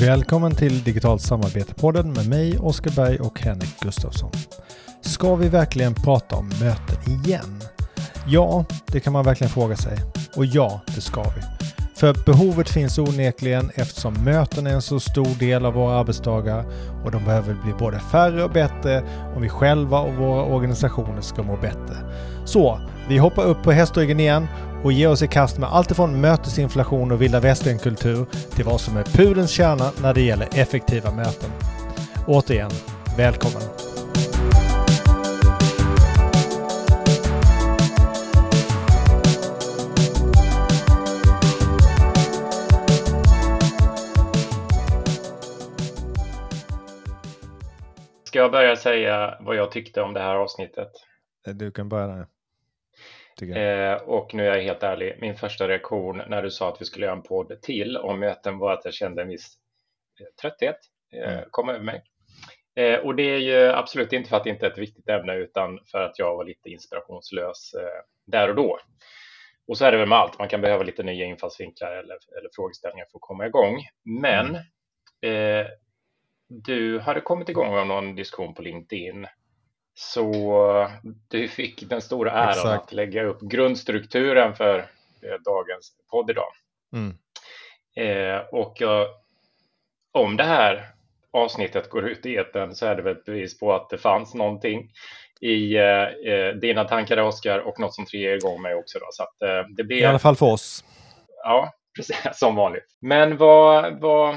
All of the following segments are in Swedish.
Välkommen till Digitalt samarbete-podden med mig, Oskar Berg och Henrik Gustafsson. Ska vi verkligen prata om möten igen? Ja, det kan man verkligen fråga sig. Och ja, det ska vi. För behovet finns onekligen eftersom möten är en så stor del av våra arbetsdagar och de behöver bli både färre och bättre om vi själva och våra organisationer ska må bättre. Så, vi hoppar upp på hästryggen igen och ger oss i kast med allt ifrån mötesinflation och vilda västernkultur till vad som är pudelns kärna när det gäller effektiva möten. Återigen, välkommen! Jag börja säga vad jag tyckte om det här avsnittet? Du kan börja. Eh, och nu är jag helt ärlig, min första reaktion när du sa att vi skulle göra en podd till om möten var att jag kände en viss eh, trötthet eh, mm. komma över mig. Eh, och det är ju absolut inte för att det inte är ett viktigt ämne utan för att jag var lite inspirationslös eh, där och då. Och så är det väl med allt, man kan behöva lite nya infallsvinklar eller, eller frågeställningar för att komma igång. Men mm. Du hade kommit igång av någon diskussion på LinkedIn så du fick den stora äran Exakt. att lägga upp grundstrukturen för eh, dagens podd idag. Mm. Eh, och eh, om det här avsnittet går ut i eten så är det väl ett bevis på att det fanns någonting i eh, eh dina tankar Oskar och något som triggar igång mig också. Då. Så att, eh, det blir... I alla fall för oss. Ja, precis som vanligt. Men vad, vad,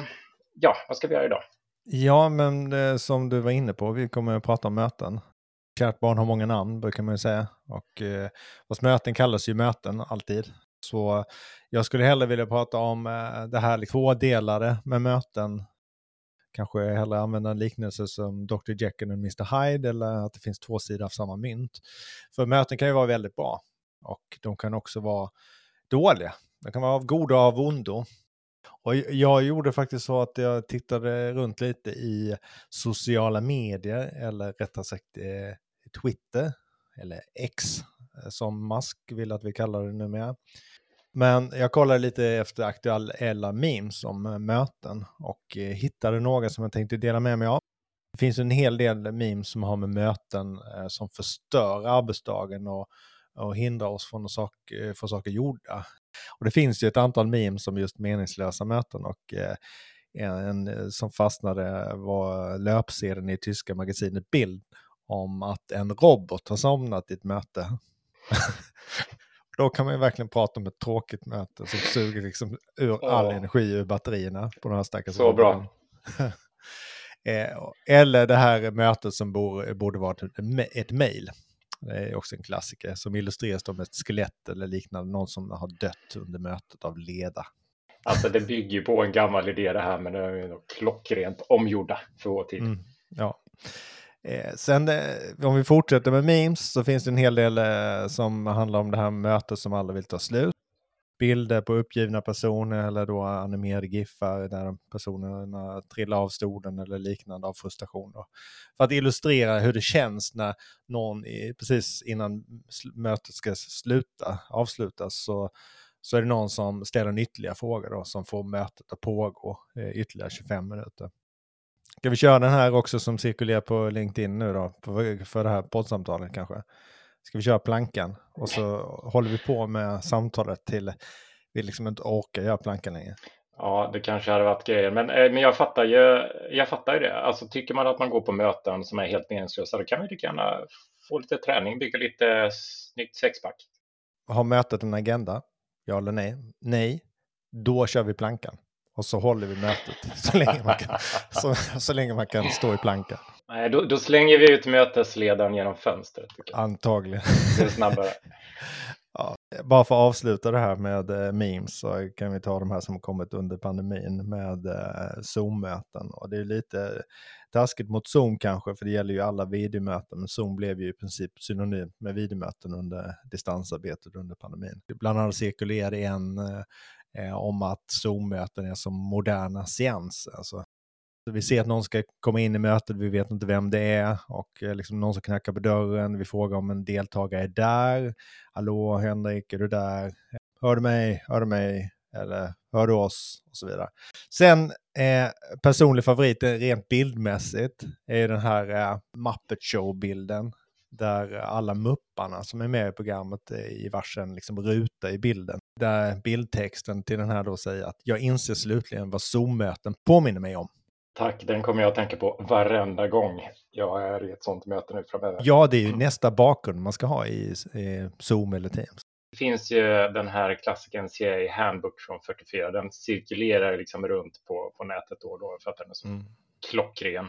ja, vad ska vi göra idag? Ja, men eh, som du var inne på, vi kommer att prata om möten. Kärt barn har många namn brukar man ju säga. Och eh, fast möten kallas ju möten alltid. Så jag skulle hellre vilja prata om eh, det här tvådelade med möten. Kanske hellre använda en liknelse som Dr. Jekyll och Mr. Hyde eller att det finns två sidor av samma mynt. För möten kan ju vara väldigt bra och de kan också vara dåliga. De kan vara av godo och av ondo. Och jag gjorde faktiskt så att jag tittade runt lite i sociala medier, eller rättare sagt eh, Twitter, eller X eh, som Musk vill att vi kallar det numera. Men jag kollade lite efter aktuella memes om eh, möten och eh, hittade några som jag tänkte dela med mig av. Det finns en hel del memes som har med möten som förstör arbetsdagen och, och hindrar oss från att sak, få saker gjorda. Och det finns ju ett antal memes om just meningslösa möten och en, en som fastnade var löpsedeln i tyska magasinet Bild om att en robot har somnat i ett möte. Då kan man ju verkligen prata om ett tråkigt möte som suger liksom ur all energi ur batterierna på den här stackars Så bra. Eh, eller det här mötet som borde vara ett mejl. Det är också en klassiker som illustreras med ett skelett eller liknande, någon som har dött under mötet av leda. Alltså det bygger ju på en gammal idé det här, men det är klockrent omgjorda för vår tid. Mm, ja. Eh, sen eh, om vi fortsätter med memes så finns det en hel del eh, som handlar om det här mötet som aldrig vill ta slut. Bilder på uppgivna personer eller då animerade giffar där personerna trillar av stolen eller liknande av frustration. Då. För att illustrera hur det känns när någon i, precis innan mötet ska sluta, avslutas så, så är det någon som ställer en ytterligare fråga då, som får mötet att pågå eh, ytterligare 25 minuter. Ska vi köra den här också som cirkulerar på LinkedIn nu då, för det här poddsamtalet kanske? Ska vi köra plankan och så håller vi på med samtalet till vi liksom inte orkar göra plankan längre. Ja, det kanske hade varit grejer, men, eh, men jag fattar ju. Jag fattar ju det. Alltså tycker man att man går på möten som är helt meningslösa, då kan man ju lika gärna få lite träning, bygga lite snyggt sexpack. Har mötet en agenda? Ja eller nej? Nej. Då kör vi plankan. Och så håller vi mötet så länge man kan, så, så länge man kan stå i planka. Nej, då, då, slänger vi ut mötesledaren genom fönstret. Antagligen. Det är snabbare. ja, bara för att avsluta det här med eh, memes så kan vi ta de här som kommit under pandemin med eh, Zoom-möten. Och det är lite taskigt mot Zoom kanske, för det gäller ju alla videomöten, men Zoom blev ju i princip synonymt med videomöten under distansarbetet under pandemin. Bland annat cirkulerade en eh, om att Zoom-möten är som moderna seanser. Alltså, vi ser att någon ska komma in i mötet, vi vet inte vem det är och eh, liksom någon som knackar på dörren. Vi frågar om en deltagare är där. Hallå Henrik, är du där? Hör du mig? Hör du mig? Eller hör du oss? Och så vidare. Sen eh, personlig favorit rent bildmässigt är den här eh, Muppet Show-bilden. Där alla mupparna som är med i programmet i varsin liksom, ruta i bilden. Där bildtexten till den här då säger att jag inser slutligen vad Zoom-möten påminner mig om. Tack, den kommer jag att tänka på varenda gång jag är i ett sånt möte nu framöver. Ja, det är ju nästa bakgrund man ska ha i, i Zoom eller Teams. Det finns ju den här klassikern CIA Handbook från 44. Den cirkulerar liksom runt på, på nätet då och då för att den är så mm. klockren.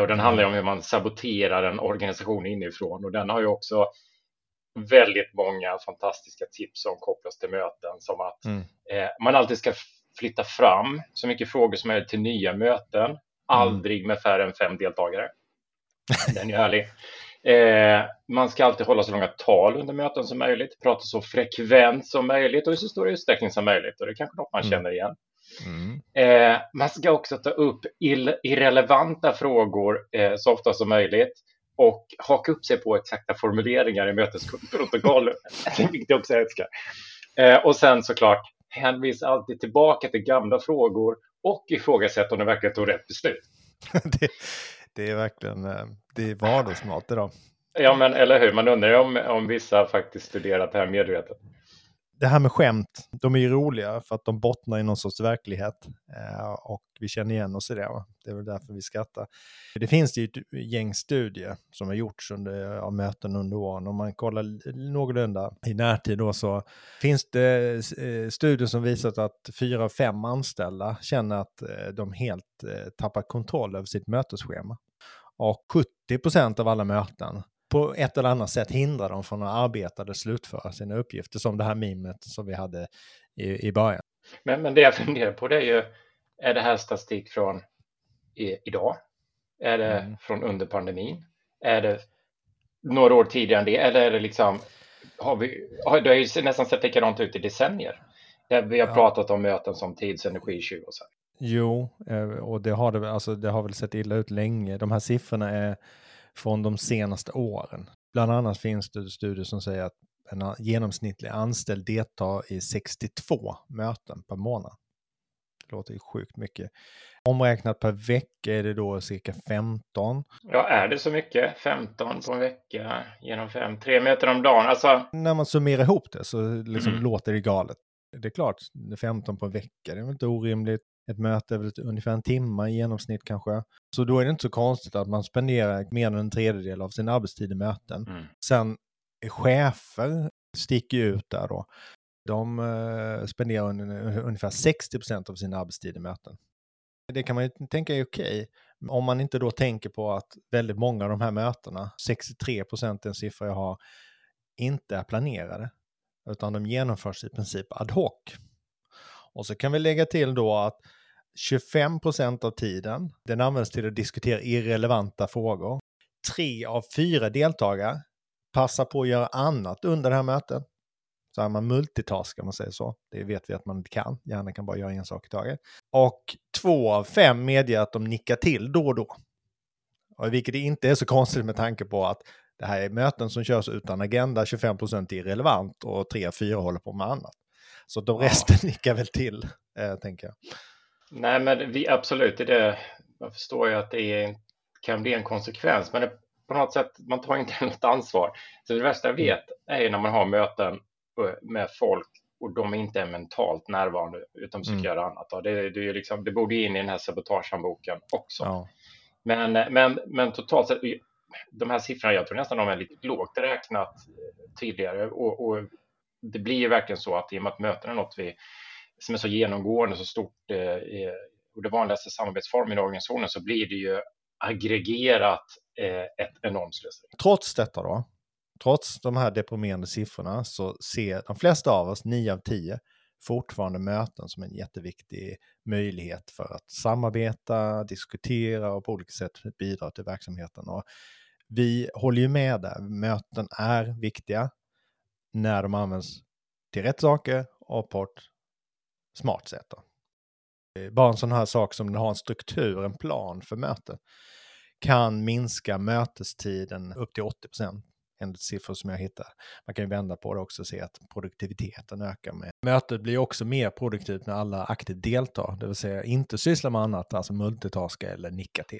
Och den handlar om hur man saboterar en organisation inifrån och den har ju också väldigt många fantastiska tips som kopplas till möten som att mm. eh, man alltid ska flytta fram så mycket frågor som möjligt till nya möten, mm. aldrig med färre än fem deltagare. Den är härlig. Eh, man ska alltid hålla så långa tal under möten som möjligt, prata så frekvent som möjligt och i så stor utsträckning som möjligt. Och det är kanske något man mm. känner igen. Mm. Eh, man ska också ta upp irrelevanta frågor eh, så ofta som möjligt och haka upp sig på exakta formuleringar i mötesprotokoll, vilket jag också älskar. Eh, och sen såklart hänvisa alltid tillbaka till gamla frågor och ifrågasätta om de verkligen tog rätt beslut. det, det, är verkligen eh, det är vardagsmat idag. Ja, men eller hur? Man undrar om, om vissa faktiskt studerat det här medvetet det här med skämt, de är ju roliga för att de bottnar i någon sorts verklighet. Eh, och vi känner igen oss i det. Va? Det är väl därför vi skrattar. Det finns ju ett gäng studier som har gjorts under, av möten under åren. Om man kollar någorlunda i närtid då så finns det eh, studier som visat att fyra av fem anställda känner att eh, de helt eh, tappar kontroll över sitt mötesschema. Och 70 procent av alla möten på ett eller annat sätt hindrar dem från att arbeta eller slutföra sina uppgifter, som det här mimet som vi hade i, i början. Men, men det jag funderar på det är ju, är det här statistik från i, idag? Är det mm. från under pandemin? Är det några år tidigare än det? Eller är det liksom, har vi, har, det har ju nästan sett likadant ut i decennier. Där vi har ja. pratat om möten som tidsenergitjuv och så. Jo, eh, och det har, det, alltså, det har väl sett illa ut länge. De här siffrorna är från de senaste åren. Bland annat finns det studier som säger att en genomsnittlig anställd deltar i 62 möten per månad. Det låter ju sjukt mycket. Omräknat per vecka är det då cirka 15. Ja, är det så mycket? 15 på en vecka genom fem, tre möten om dagen? Alltså... När man summerar ihop det så liksom mm. låter det galet. Det är klart, 15 på en vecka, det är väl inte orimligt. Ett möte är väl ungefär en timme i genomsnitt kanske. Så då är det inte så konstigt att man spenderar mer än en tredjedel av sin arbetstid i möten. Mm. Sen chefer sticker ut där då. De uh, spenderar un ungefär 60 procent av sin arbetstid i möten. Det kan man ju tänka är okej. Om man inte då tänker på att väldigt många av de här mötena, 63 procent är en siffra jag har, inte är planerade. Utan de genomförs i princip ad hoc. Och så kan vi lägga till då att 25 procent av tiden, den används till att diskutera irrelevanta frågor. Tre av fyra deltagare passar på att göra annat under det här mötet. Så är man multitaskar, man säger så. Det vet vi att man inte kan. Hjärnan kan bara göra en sak i taget. Och två av fem medger att de nickar till då och då. Och vilket inte är så konstigt med tanke på att det här är möten som körs utan agenda, 25 procent är irrelevant och tre av fyra håller på med annat. Så de resten ja. nickar väl till, eh, tänker jag. Nej, men vi, absolut, det är det. Jag förstår ju att det är, kan bli en konsekvens, men det, på något sätt, man tar inte något ansvar. Så det värsta jag mm. vet är ju när man har möten eh, med folk och de inte är mentalt närvarande utan försöker mm. göra annat. Det, det, är liksom, det borde in i den här sabotagehandboken också. Ja. Men, men, men totalt sett, de här siffrorna, jag tror nästan de är lite lågt räknat tidigare och, och det blir ju verkligen så att i och med att möten är något vi, som är så genomgående, så stort eh, och det vanligaste samarbetsformen i organisationen så blir det ju aggregerat eh, ett enormt slöseri. Trots detta då, trots de här deprimerande siffrorna så ser de flesta av oss, 9 av 10, fortfarande möten som en jätteviktig möjlighet för att samarbeta, diskutera och på olika sätt bidra till verksamheten. Och vi håller ju med där, möten är viktiga när de används till rätt saker och på ett smart sätt. Då. Bara en sån här sak som att ha en struktur, en plan för möten kan minska mötestiden upp till 80 procent enligt siffror som jag hittar. Man kan ju vända på det också och se att produktiviteten ökar med. Mötet blir också mer produktivt när alla aktivt deltar, det vill säga inte syssla med annat, alltså multitaska eller nicka till.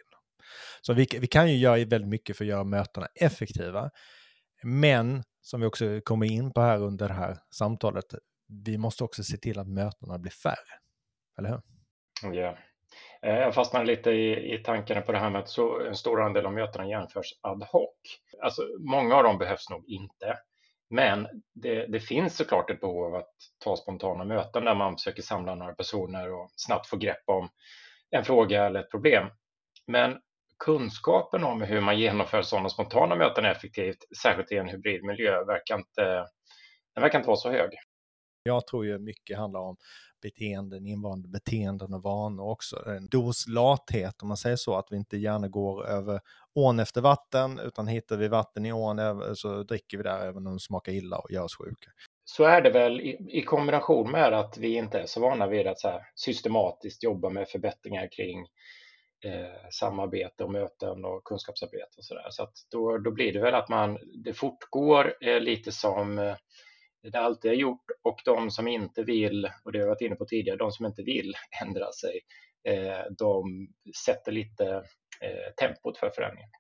Så vi, vi kan ju göra väldigt mycket för att göra mötena effektiva. Men som vi också kommer in på här under det här samtalet, vi måste också se till att mötena blir färre. Eller hur? Ja. Yeah. jag fastnade lite i, i tankarna på det här med att så, en stor andel av mötena jämförs ad hoc. Alltså, många av dem behövs nog inte. Men det, det, finns såklart ett behov av att ta spontana möten där man försöker samla några personer och snabbt få grepp om en fråga eller ett problem. Men kunskapen om hur man genomför sådana spontana möten effektivt, särskilt i en hybridmiljö, verkar inte, den verkar inte vara så hög. Jag tror ju mycket handlar om beteenden, invanda beteenden och vanor också. En dos lathet om man säger så, att vi inte gärna går över ån efter vatten, utan hittar vi vatten i ån så dricker vi där även om det smakar illa och gör oss sjuka. Så är det väl i, i kombination med att vi inte är så vana vid att så systematiskt jobba med förbättringar kring eh, samarbete och möten och kunskapsarbete och sådär. Så att då, då blir det väl att man, det fortgår eh, lite som eh, det alltid har gjort och de som inte vill, och det har jag varit inne på tidigare, de som inte vill ändra sig, eh, de sätter lite eh, tempot för förändringen.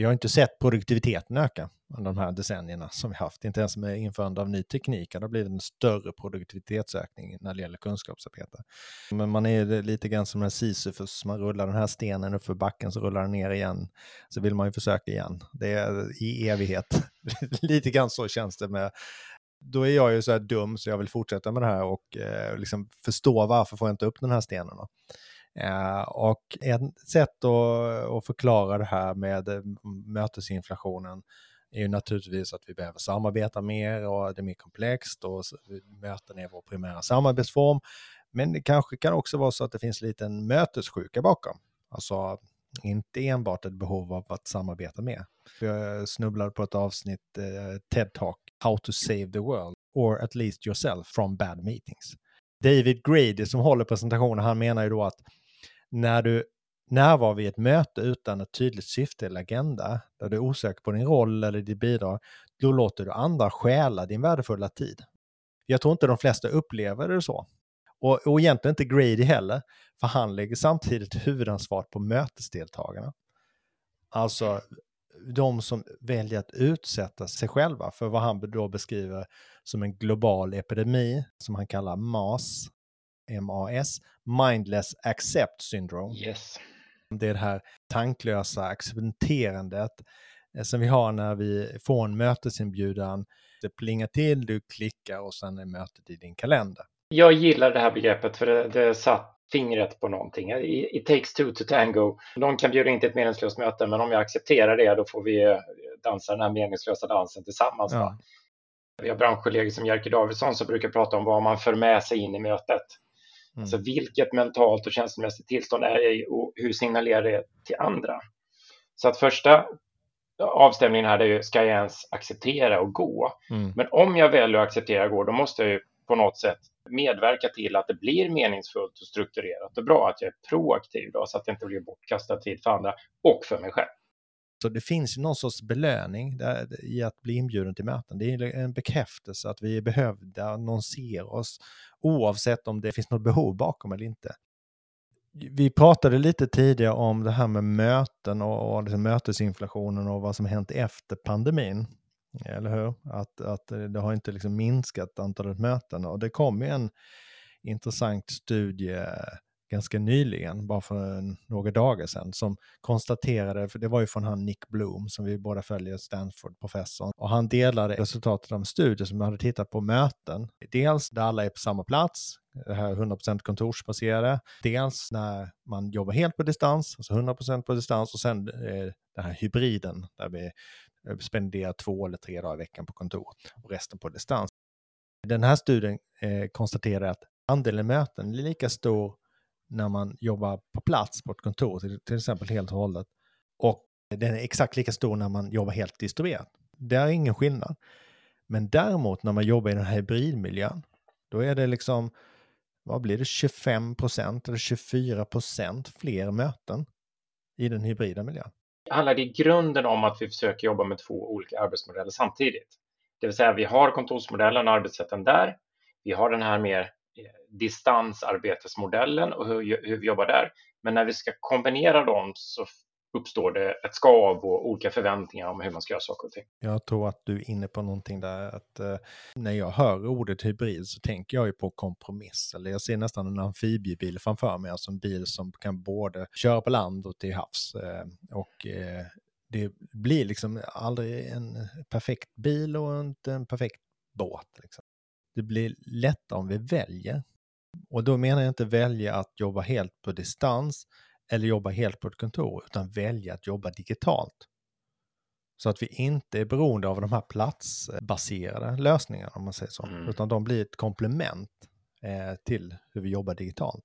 Vi har inte sett produktiviteten öka under de här decennierna som vi haft. Inte ens med införande av ny teknik har det blivit en större produktivitetsökning när det gäller kunskapsarbete. Men man är lite grann som en Sisyfos, man rullar den här stenen upp för backen så rullar den ner igen. Så vill man ju försöka igen. Det är i evighet. lite grann så känns det med då är jag ju så här dum så jag vill fortsätta med det här och eh, liksom förstå varför får jag inte upp den här stenen. Då. Eh, och ett sätt att, att förklara det här med eh, mötesinflationen är ju naturligtvis att vi behöver samarbeta mer och det är mer komplext och möten är vår primära samarbetsform. Men det kanske kan också vara så att det finns lite en mötessjuka bakom. Alltså inte enbart ett behov av att samarbeta mer. Jag eh, snubblade på ett avsnitt, eh, TED Talk, How to save the world, or at least yourself from bad meetings. David Grady som håller presentationen, han menar ju då att när du närvarar vid ett möte utan ett tydligt syfte eller agenda, där du är osäker på din roll eller ditt bidrag, då låter du andra stjäla din värdefulla tid. Jag tror inte de flesta upplever det så. Och, och egentligen inte Grady heller, för han lägger samtidigt huvudansvaret på mötesdeltagarna. Alltså de som väljer att utsätta sig själva för vad han då beskriver som en global epidemi, som han kallar MAS, MAS, Mindless Accept Syndrome. Yes. Det är det här tanklösa accepterandet eh, som vi har när vi får en mötesinbjudan. Det plingar till, du klickar och sen är mötet i din kalender. Jag gillar det här begreppet för det, det satt fingret på någonting. It takes two to tango. Någon kan bjuda in till ett meningslöst möte, men om jag accepterar det, då får vi eh, dansa den här meningslösa dansen tillsammans. Ja. Vi har branschkollegor som Jerker Davidsson som brukar prata om vad man för med sig in i mötet. Mm. Alltså vilket mentalt och känslomässigt tillstånd är jag i och hur signalerar det till andra? Så att första avstämningen här är ju, ska jag ens acceptera och gå? Mm. Men om jag väljer att acceptera och gå, då måste jag ju på något sätt medverka till att det blir meningsfullt och strukturerat och bra, att jag är proaktiv då, så att det inte blir bortkastad tid för andra och för mig själv. Så det finns någon sorts belöning där, i att bli inbjuden till möten. Det är en bekräftelse att vi är behövda, någon ser oss, oavsett om det finns något behov bakom eller inte. Vi pratade lite tidigare om det här med möten och, och liksom mötesinflationen och vad som hänt efter pandemin. Eller hur? Att, att det har inte liksom minskat antalet möten och det kom ju en intressant studie ganska nyligen, bara för några dagar sedan, som konstaterade, för det var ju från han Nick Bloom som vi båda följer, Stanford-professorn, och han delade resultatet av en studie som hade tittat på möten, dels där alla är på samma plats, det här 100% kontorsbaserade, dels när man jobbar helt på distans, alltså 100% på distans, och sen eh, den här hybriden där vi eh, spenderar två eller tre dagar i veckan på kontor och resten på distans. Den här studien eh, konstaterar att andelen möten är lika stor när man jobbar på plats på ett kontor, till, till exempel helt och hållet, och den är exakt lika stor när man jobbar helt distribuerat. Det är ingen skillnad. Men däremot när man jobbar i den här hybridmiljön, då är det liksom, vad blir det, 25 procent eller 24 procent fler möten i den hybrida miljön. handlar det i grunden om att vi försöker jobba med två olika arbetsmodeller samtidigt. Det vill säga vi har kontorsmodellen och arbetssätten där. Vi har den här mer Eh, distansarbetesmodellen och hur, hur vi jobbar där. Men när vi ska kombinera dem så uppstår det ett skav och olika förväntningar om hur man ska göra saker och ting. Jag tror att du är inne på någonting där, att eh, när jag hör ordet hybrid så tänker jag ju på kompromiss. Eller jag ser nästan en amfibiebil framför mig, alltså en bil som kan både köra på land och till havs. Eh, och eh, det blir liksom aldrig en perfekt bil och inte en perfekt båt. Liksom. Det blir lättare om vi väljer. Och då menar jag inte välja att jobba helt på distans, eller jobba helt på ett kontor, utan välja att jobba digitalt. Så att vi inte är beroende av de här platsbaserade lösningarna, om man säger så, mm. utan de blir ett komplement eh, till hur vi jobbar digitalt.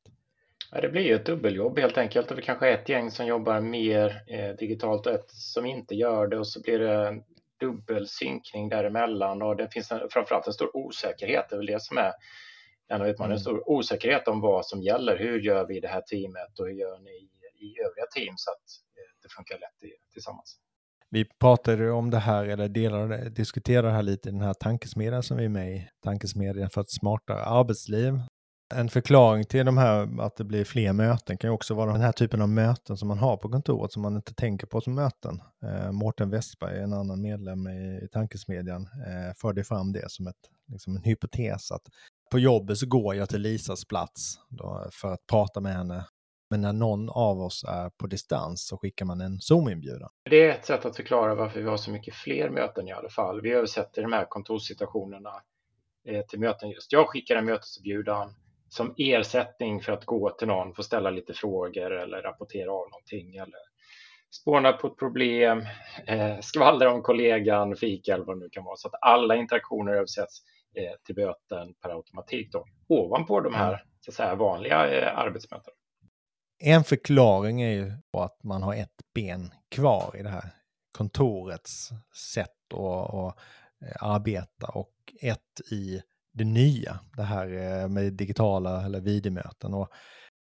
Ja, det blir ju ett dubbeljobb helt enkelt och vi kanske är ett gäng som jobbar mer eh, digitalt och ett som inte gör det och så blir det dubbelsynkning däremellan och det finns en, framförallt en stor osäkerhet, det är väl det som är en av utmaningarna, en mm. stor osäkerhet om vad som gäller. Hur gör vi det här teamet och hur gör ni i övriga team så att eh, det funkar lätt tillsammans. Vi pratade om det här, eller delade, diskuterade det här lite i den här tankesmedjan som vi är med i, tankesmedjan för ett smartare arbetsliv. En förklaring till de här, att det blir fler möten kan ju också vara den här typen av möten som man har på kontoret som man inte tänker på som möten. Eh, Mårten Westberg, en annan medlem i, i tankesmedjan, eh, förde fram det som ett, liksom en hypotes att på jobbet så går jag till Lisas plats då, för att prata med henne men när någon av oss är på distans så skickar man en Zoom-inbjudan. Det är ett sätt att förklara varför vi har så mycket fler möten i alla fall. Vi översätter de här kontorssituationerna eh, till möten just. Jag skickar en mötesinbjudan som ersättning för att gå till någon, få ställa lite frågor eller rapportera av någonting eller spåna på ett problem, eh, skvallra om kollegan, fika eller vad det nu kan vara. Så att alla interaktioner översätts eh, till böten per automatik då, ovanpå de här så att säga, vanliga eh, arbetsmötena. En förklaring är ju att man har ett ben kvar i det här kontorets sätt att, eh, arbeta och ett i det nya, det här eh, med digitala eller videomöten. Och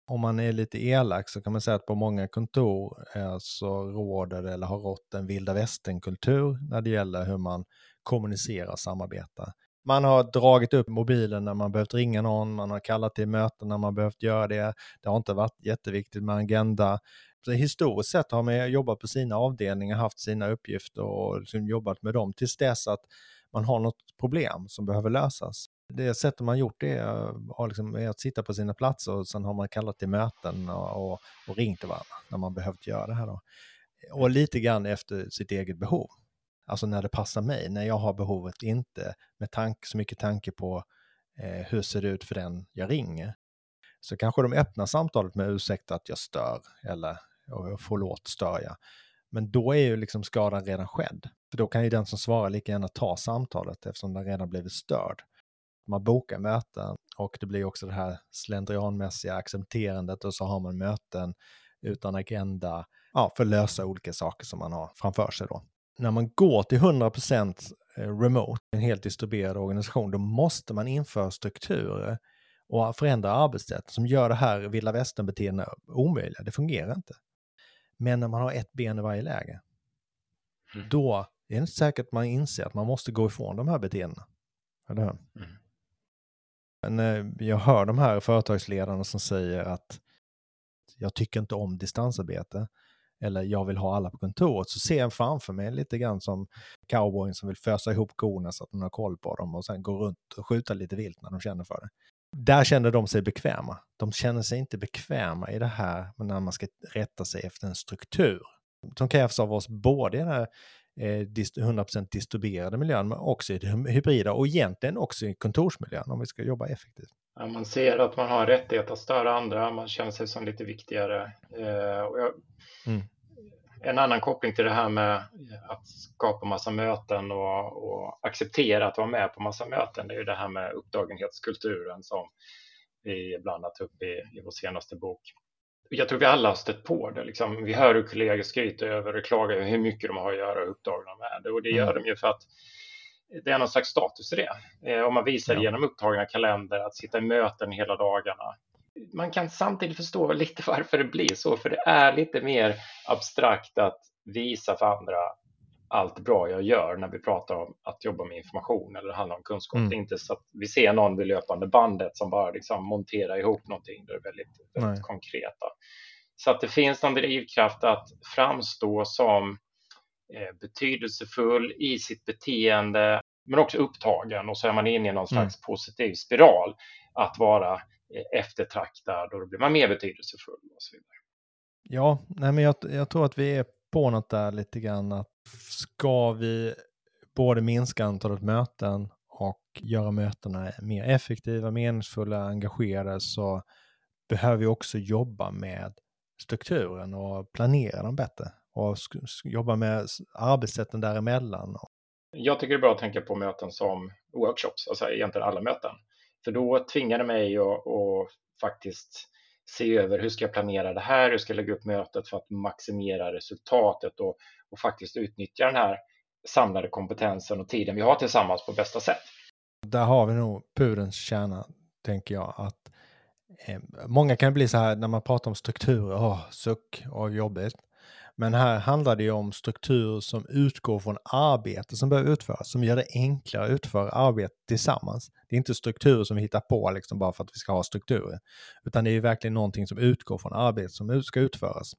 om man är lite elak så kan man säga att på många kontor eh, så råder det eller har rått en vilda västern-kultur när det gäller hur man kommunicerar och samarbetar. Man har dragit upp mobilen när man behövt ringa någon, man har kallat till möten när man behövt göra det. Det har inte varit jätteviktigt med agenda. Så historiskt sett har man jobbat på sina avdelningar, haft sina uppgifter och liksom jobbat med dem tills dess att man har något problem som behöver lösas. Det sättet man gjort det eh, är, liksom, är att sitta på sina platser och sen har man kallat till möten och, och, och ringt till varandra när man behövt göra det här. Då. Och lite grann efter sitt eget behov. Alltså när det passar mig, när jag har behovet, inte med tank, så mycket tanke på eh, hur ser det ut för den jag ringer. Så kanske de öppnar samtalet med ursäkta att jag stör eller förlåt stör jag. Men då är ju liksom skadan redan skedd. För då kan ju den som svarar lika gärna ta samtalet eftersom den redan blivit störd. Man bokar möten och det blir också det här slentrianmässiga accepterandet och så har man möten utan agenda ja, för att lösa olika saker som man har framför sig då när man går till 100% eh, remote, en helt distribuerad organisation, då måste man införa strukturer och förändra arbetssätt som gör det här vilda västern-beteendena omöjliga. Det fungerar inte. Men när man har ett ben i varje läge, mm. då är det inte säkert man inser att man måste gå ifrån de här beteendena. Eller hur? Mm. Men eh, jag hör de här företagsledarna som säger att jag tycker inte om distansarbete eller jag vill ha alla på kontoret, så ser jag framför mig lite grann som cowboyen som vill fösa ihop korna så att man har koll på dem och sen gå runt och skjuta lite vilt när de känner för det. Där känner de sig bekväma. De känner sig inte bekväma i det här när man ska rätta sig efter en struktur som krävs av oss både i den här 100% eh, distribuerade miljön men också i det hybrida och egentligen också i kontorsmiljön om vi ska jobba effektivt. Ja, man ser att man har rättighet att störa andra, man känner sig som lite viktigare. Eh, och jag, mm en annan koppling till det här med att skapa massa möten och, och, acceptera att vara med på massa möten, det är ju det här med upptagenhetskulturen som vi ibland har tagit upp i, i vår senaste bok. Jag tror vi alla har stött på det. Liksom. Vi hör hur kollegor skryter över och klagar hur mycket de har att göra och upptagna med det. Och det gör mm. de ju för att det är någon slags status i det. Eh, om man visar ja. genom upptagna kalender att sitta i möten hela dagarna man kan samtidigt förstå lite varför det blir så, för det är lite mer abstrakt att visa för andra allt bra jag gör när vi pratar om att jobba med information eller det handlar om kunskap. Mm. Det är inte så att vi ser någon vid löpande bandet som bara liksom monterar ihop någonting. Det är väldigt, väldigt konkreta. Så att det finns någon drivkraft att framstå som eh, betydelsefull i sitt beteende, men också upptagen och så är man inne i någon mm. slags mm. positiv spiral att vara eh, eftertraktad och då blir man mer betydelsefull och så vidare. Ja, nej men jag, jag tror att vi är på något där lite grann att ska vi både minska antalet möten och göra mötena mer effektiva, meningsfulla, engagerade så behöver vi också jobba med strukturen och planera dem bättre och jobba med arbetssätten däremellan. Jag tycker det är bra att tänka på möten som workshops, alltså egentligen alla möten. För då tvingar det mig att, att faktiskt se över hur ska jag planera det här, hur ska jag lägga upp mötet för att maximera resultatet och, och faktiskt utnyttja den här samlade kompetensen och tiden vi har tillsammans på bästa sätt. Där har vi nog purens kärna, tänker jag, att eh, många kan bli så här när man pratar om strukturer, åh, suck och jobbigt. Men här handlar det ju om strukturer som utgår från arbete som behöver utföras, som gör det enklare att utföra arbete tillsammans. Det är inte strukturer som vi hittar på liksom bara för att vi ska ha strukturer, utan det är ju verkligen någonting som utgår från arbete som ska utföras.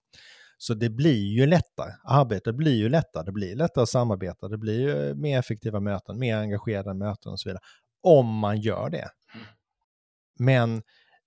Så det blir ju lättare, arbetet blir ju lättare, det blir lättare att samarbeta, det blir ju mer effektiva möten, mer engagerade möten och så vidare, om man gör det. Mm. Men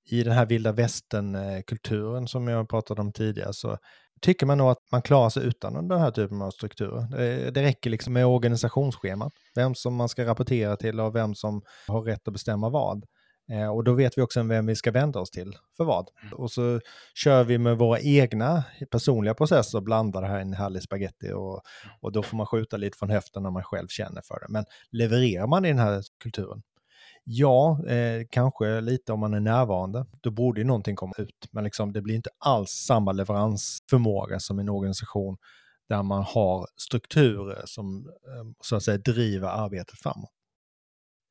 i den här vilda västern-kulturen som jag pratade om tidigare så tycker man nog att man klarar sig utan den här typen av strukturer. Det, det räcker liksom med organisationsschemat, vem som man ska rapportera till och vem som har rätt att bestämma vad. Eh, och då vet vi också vem vi ska vända oss till för vad. Mm. Och så kör vi med våra egna personliga processer och blandar det här i en härlig spaghetti och, och då får man skjuta lite från höften när man själv känner för det. Men levererar man i den här kulturen, Ja, eh, kanske lite om man är närvarande. Då borde ju någonting komma ut. Men liksom, det blir inte alls samma leveransförmåga som en organisation där man har strukturer som eh, så att säga driver arbetet framåt.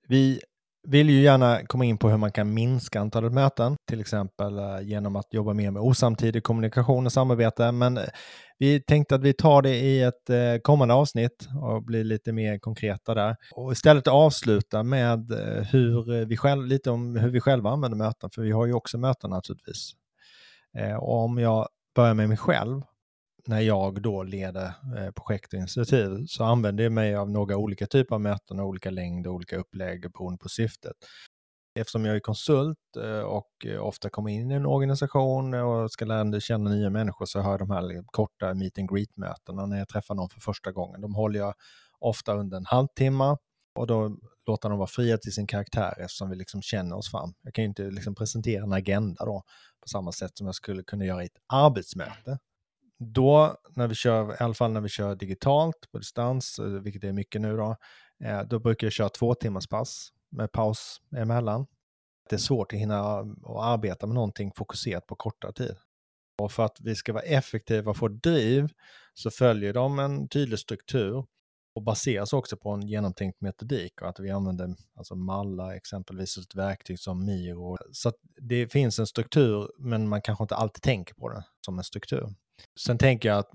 Vi vill ju gärna komma in på hur man kan minska antalet möten, till exempel eh, genom att jobba mer med osamtidig kommunikation och samarbete. Men eh, vi tänkte att vi tar det i ett eh, kommande avsnitt och blir lite mer konkreta där. Och istället avsluta med hur vi själv, lite om hur vi själva använder möten, för vi har ju också möten naturligtvis. Och om jag börjar med mig själv när jag då leder eh, projekt och initiativ så använder jag mig av några olika typer av möten, olika längd och olika upplägg beroende på syftet. Eftersom jag är konsult eh, och eh, ofta kommer in i en organisation och ska lära känna nya människor så har jag de här korta meet and greet-mötena när jag träffar någon för första gången. De håller jag ofta under en halvtimme och då låter de vara fria till sin karaktär eftersom vi liksom känner oss fram. Jag kan ju inte liksom presentera en agenda då på samma sätt som jag skulle kunna göra i ett arbetsmöte då, när vi kör, i alla fall när vi kör digitalt på distans, eh, vilket vilket är mycket nu då, eh, då brukar jag köra två timmars pass med paus emellan. Det är svårt att hinna eh, och arbeta med någonting fokuserat på kortare tid. Och för att vi ska vara effektiva och få driv så följer de en tydlig struktur och baseras också på en genomtänkt metodik och att vi använder alltså mallar, exempelvis ett verktyg som Miro. Så det finns en struktur, men man kanske inte alltid tänker på det som en struktur. Sen tänker jag att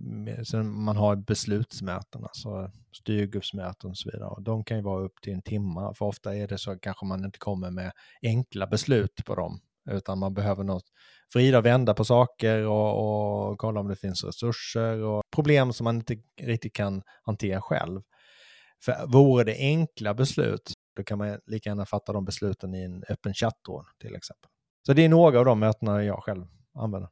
man har beslutsmöten, alltså styrgruppsmöten och så vidare. Och de kan ju vara upp till en timme, för ofta är det så att kanske man inte kommer med enkla beslut på dem, utan man behöver något vrida och vända på saker och, och kolla om det finns resurser och problem som man inte riktigt kan hantera själv. För vore det enkla beslut, då kan man lika gärna fatta de besluten i en öppen chattråd till exempel. Så det är några av de mötena jag själv använder.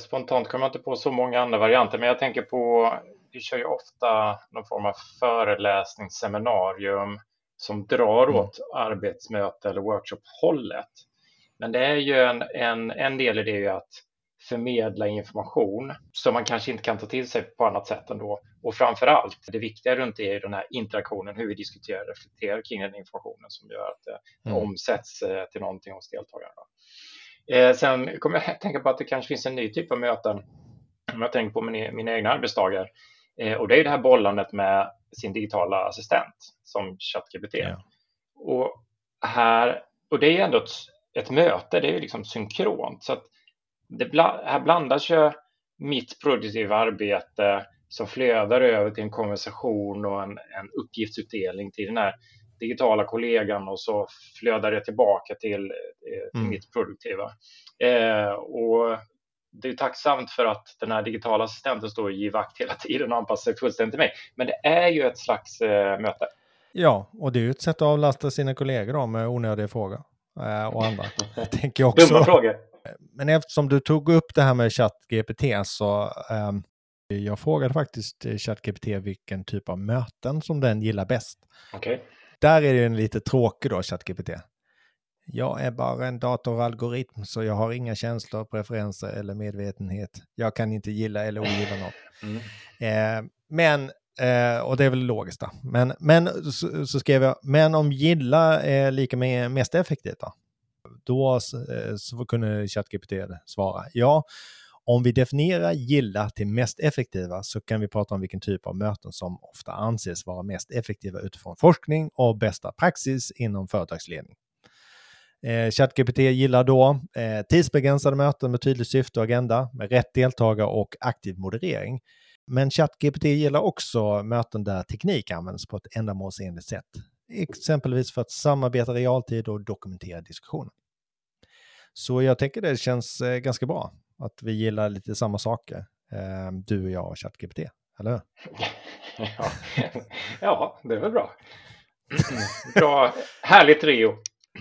Spontant kommer jag inte på så många andra varianter, men jag tänker på, vi kör ju ofta någon form av föreläsning, seminarium som drar mm. åt arbetsmöte eller workshop-hållet. Men det är ju en, en, en del i det är ju att förmedla information som man kanske inte kan ta till sig på annat sätt ändå. Och framför allt, det viktiga runt det är den här interaktionen, hur vi diskuterar och reflekterar kring den informationen som gör att det mm. omsätts eh, till någonting hos deltagarna. Eh, sen kommer jag att tänka på att det kanske finns en ny typ av möten, om jag tänker på min, mina egna arbetsdagar. Eh, och det är det här bollandet med sin digitala assistent som ChatGPT. Ja. Och, här, och det är ändå ett, ett möte, det är liksom synkront. Så att det bla, här blandas ju mitt produktiva arbete som flödar över till en konversation och en, en uppgiftsutdelning till den här digitala kollegan och så flödar det tillbaka till, eh, till mm. mitt produktiva. Eh, och det är tacksamt för att den här digitala assistenten står i vakt hela tiden och anpassar sig fullständigt till mig. Men det är ju ett slags eh, möte. Ja, och det är ju ett sätt att avlasta sina kollegor då med onödiga frågor. Eh, och andra. Jag tänker också. Dumma frågor. Men eftersom du tog upp det här med ChatGPT så eh, jag frågade faktiskt ChatGPT vilken typ av möten som den gillar bäst. Okay. Där är det en lite tråkig då, ChatGPT. Jag är bara en datoralgoritm så jag har inga känslor, preferenser eller medvetenhet. Jag kan inte gilla eller ogilla något. Mm. Eh, men, eh, och det är väl logiskt då. Men, men så, så, skrev jag, men om gilla är lika med mest effektivt då? Då eh, så kunde ChatGPT svara, ja, om vi definierar gilla till mest effektiva så kan vi prata om vilken typ av möten som ofta anses vara mest effektiva utifrån forskning och bästa praxis inom företagsledning. Eh, ChatGPT gillar då eh, tidsbegränsade möten med tydligt syfte och agenda, med rätt deltagare och aktiv moderering. Men ChatGPT gillar också möten där teknik används på ett ändamålsenligt sätt. Exempelvis för att samarbeta i realtid och dokumentera diskussioner. Så jag tänker det känns eh, ganska bra att vi gillar lite samma saker, eh, du och jag och ChatGPT, eller hur? ja. ja, det är väl bra. bra, härligt Rio.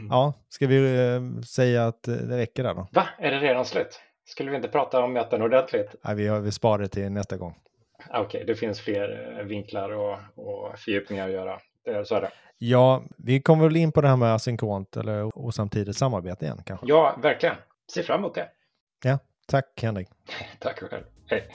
Ja, ska vi eh, säga att eh, det räcker där då? Va, är det redan slut? Skulle vi inte prata om möten ordentligt? Nej, vi, vi sparar det till nästa gång. Okej, okay, det finns fler vinklar och, och fördjupningar att göra. Det, så är det. Ja, vi kommer väl in på det här med asynkront eller osamtidigt samarbete igen kanske? Ja, verkligen. Se fram emot det. Ja, tack Henrik. tack själv. Hej.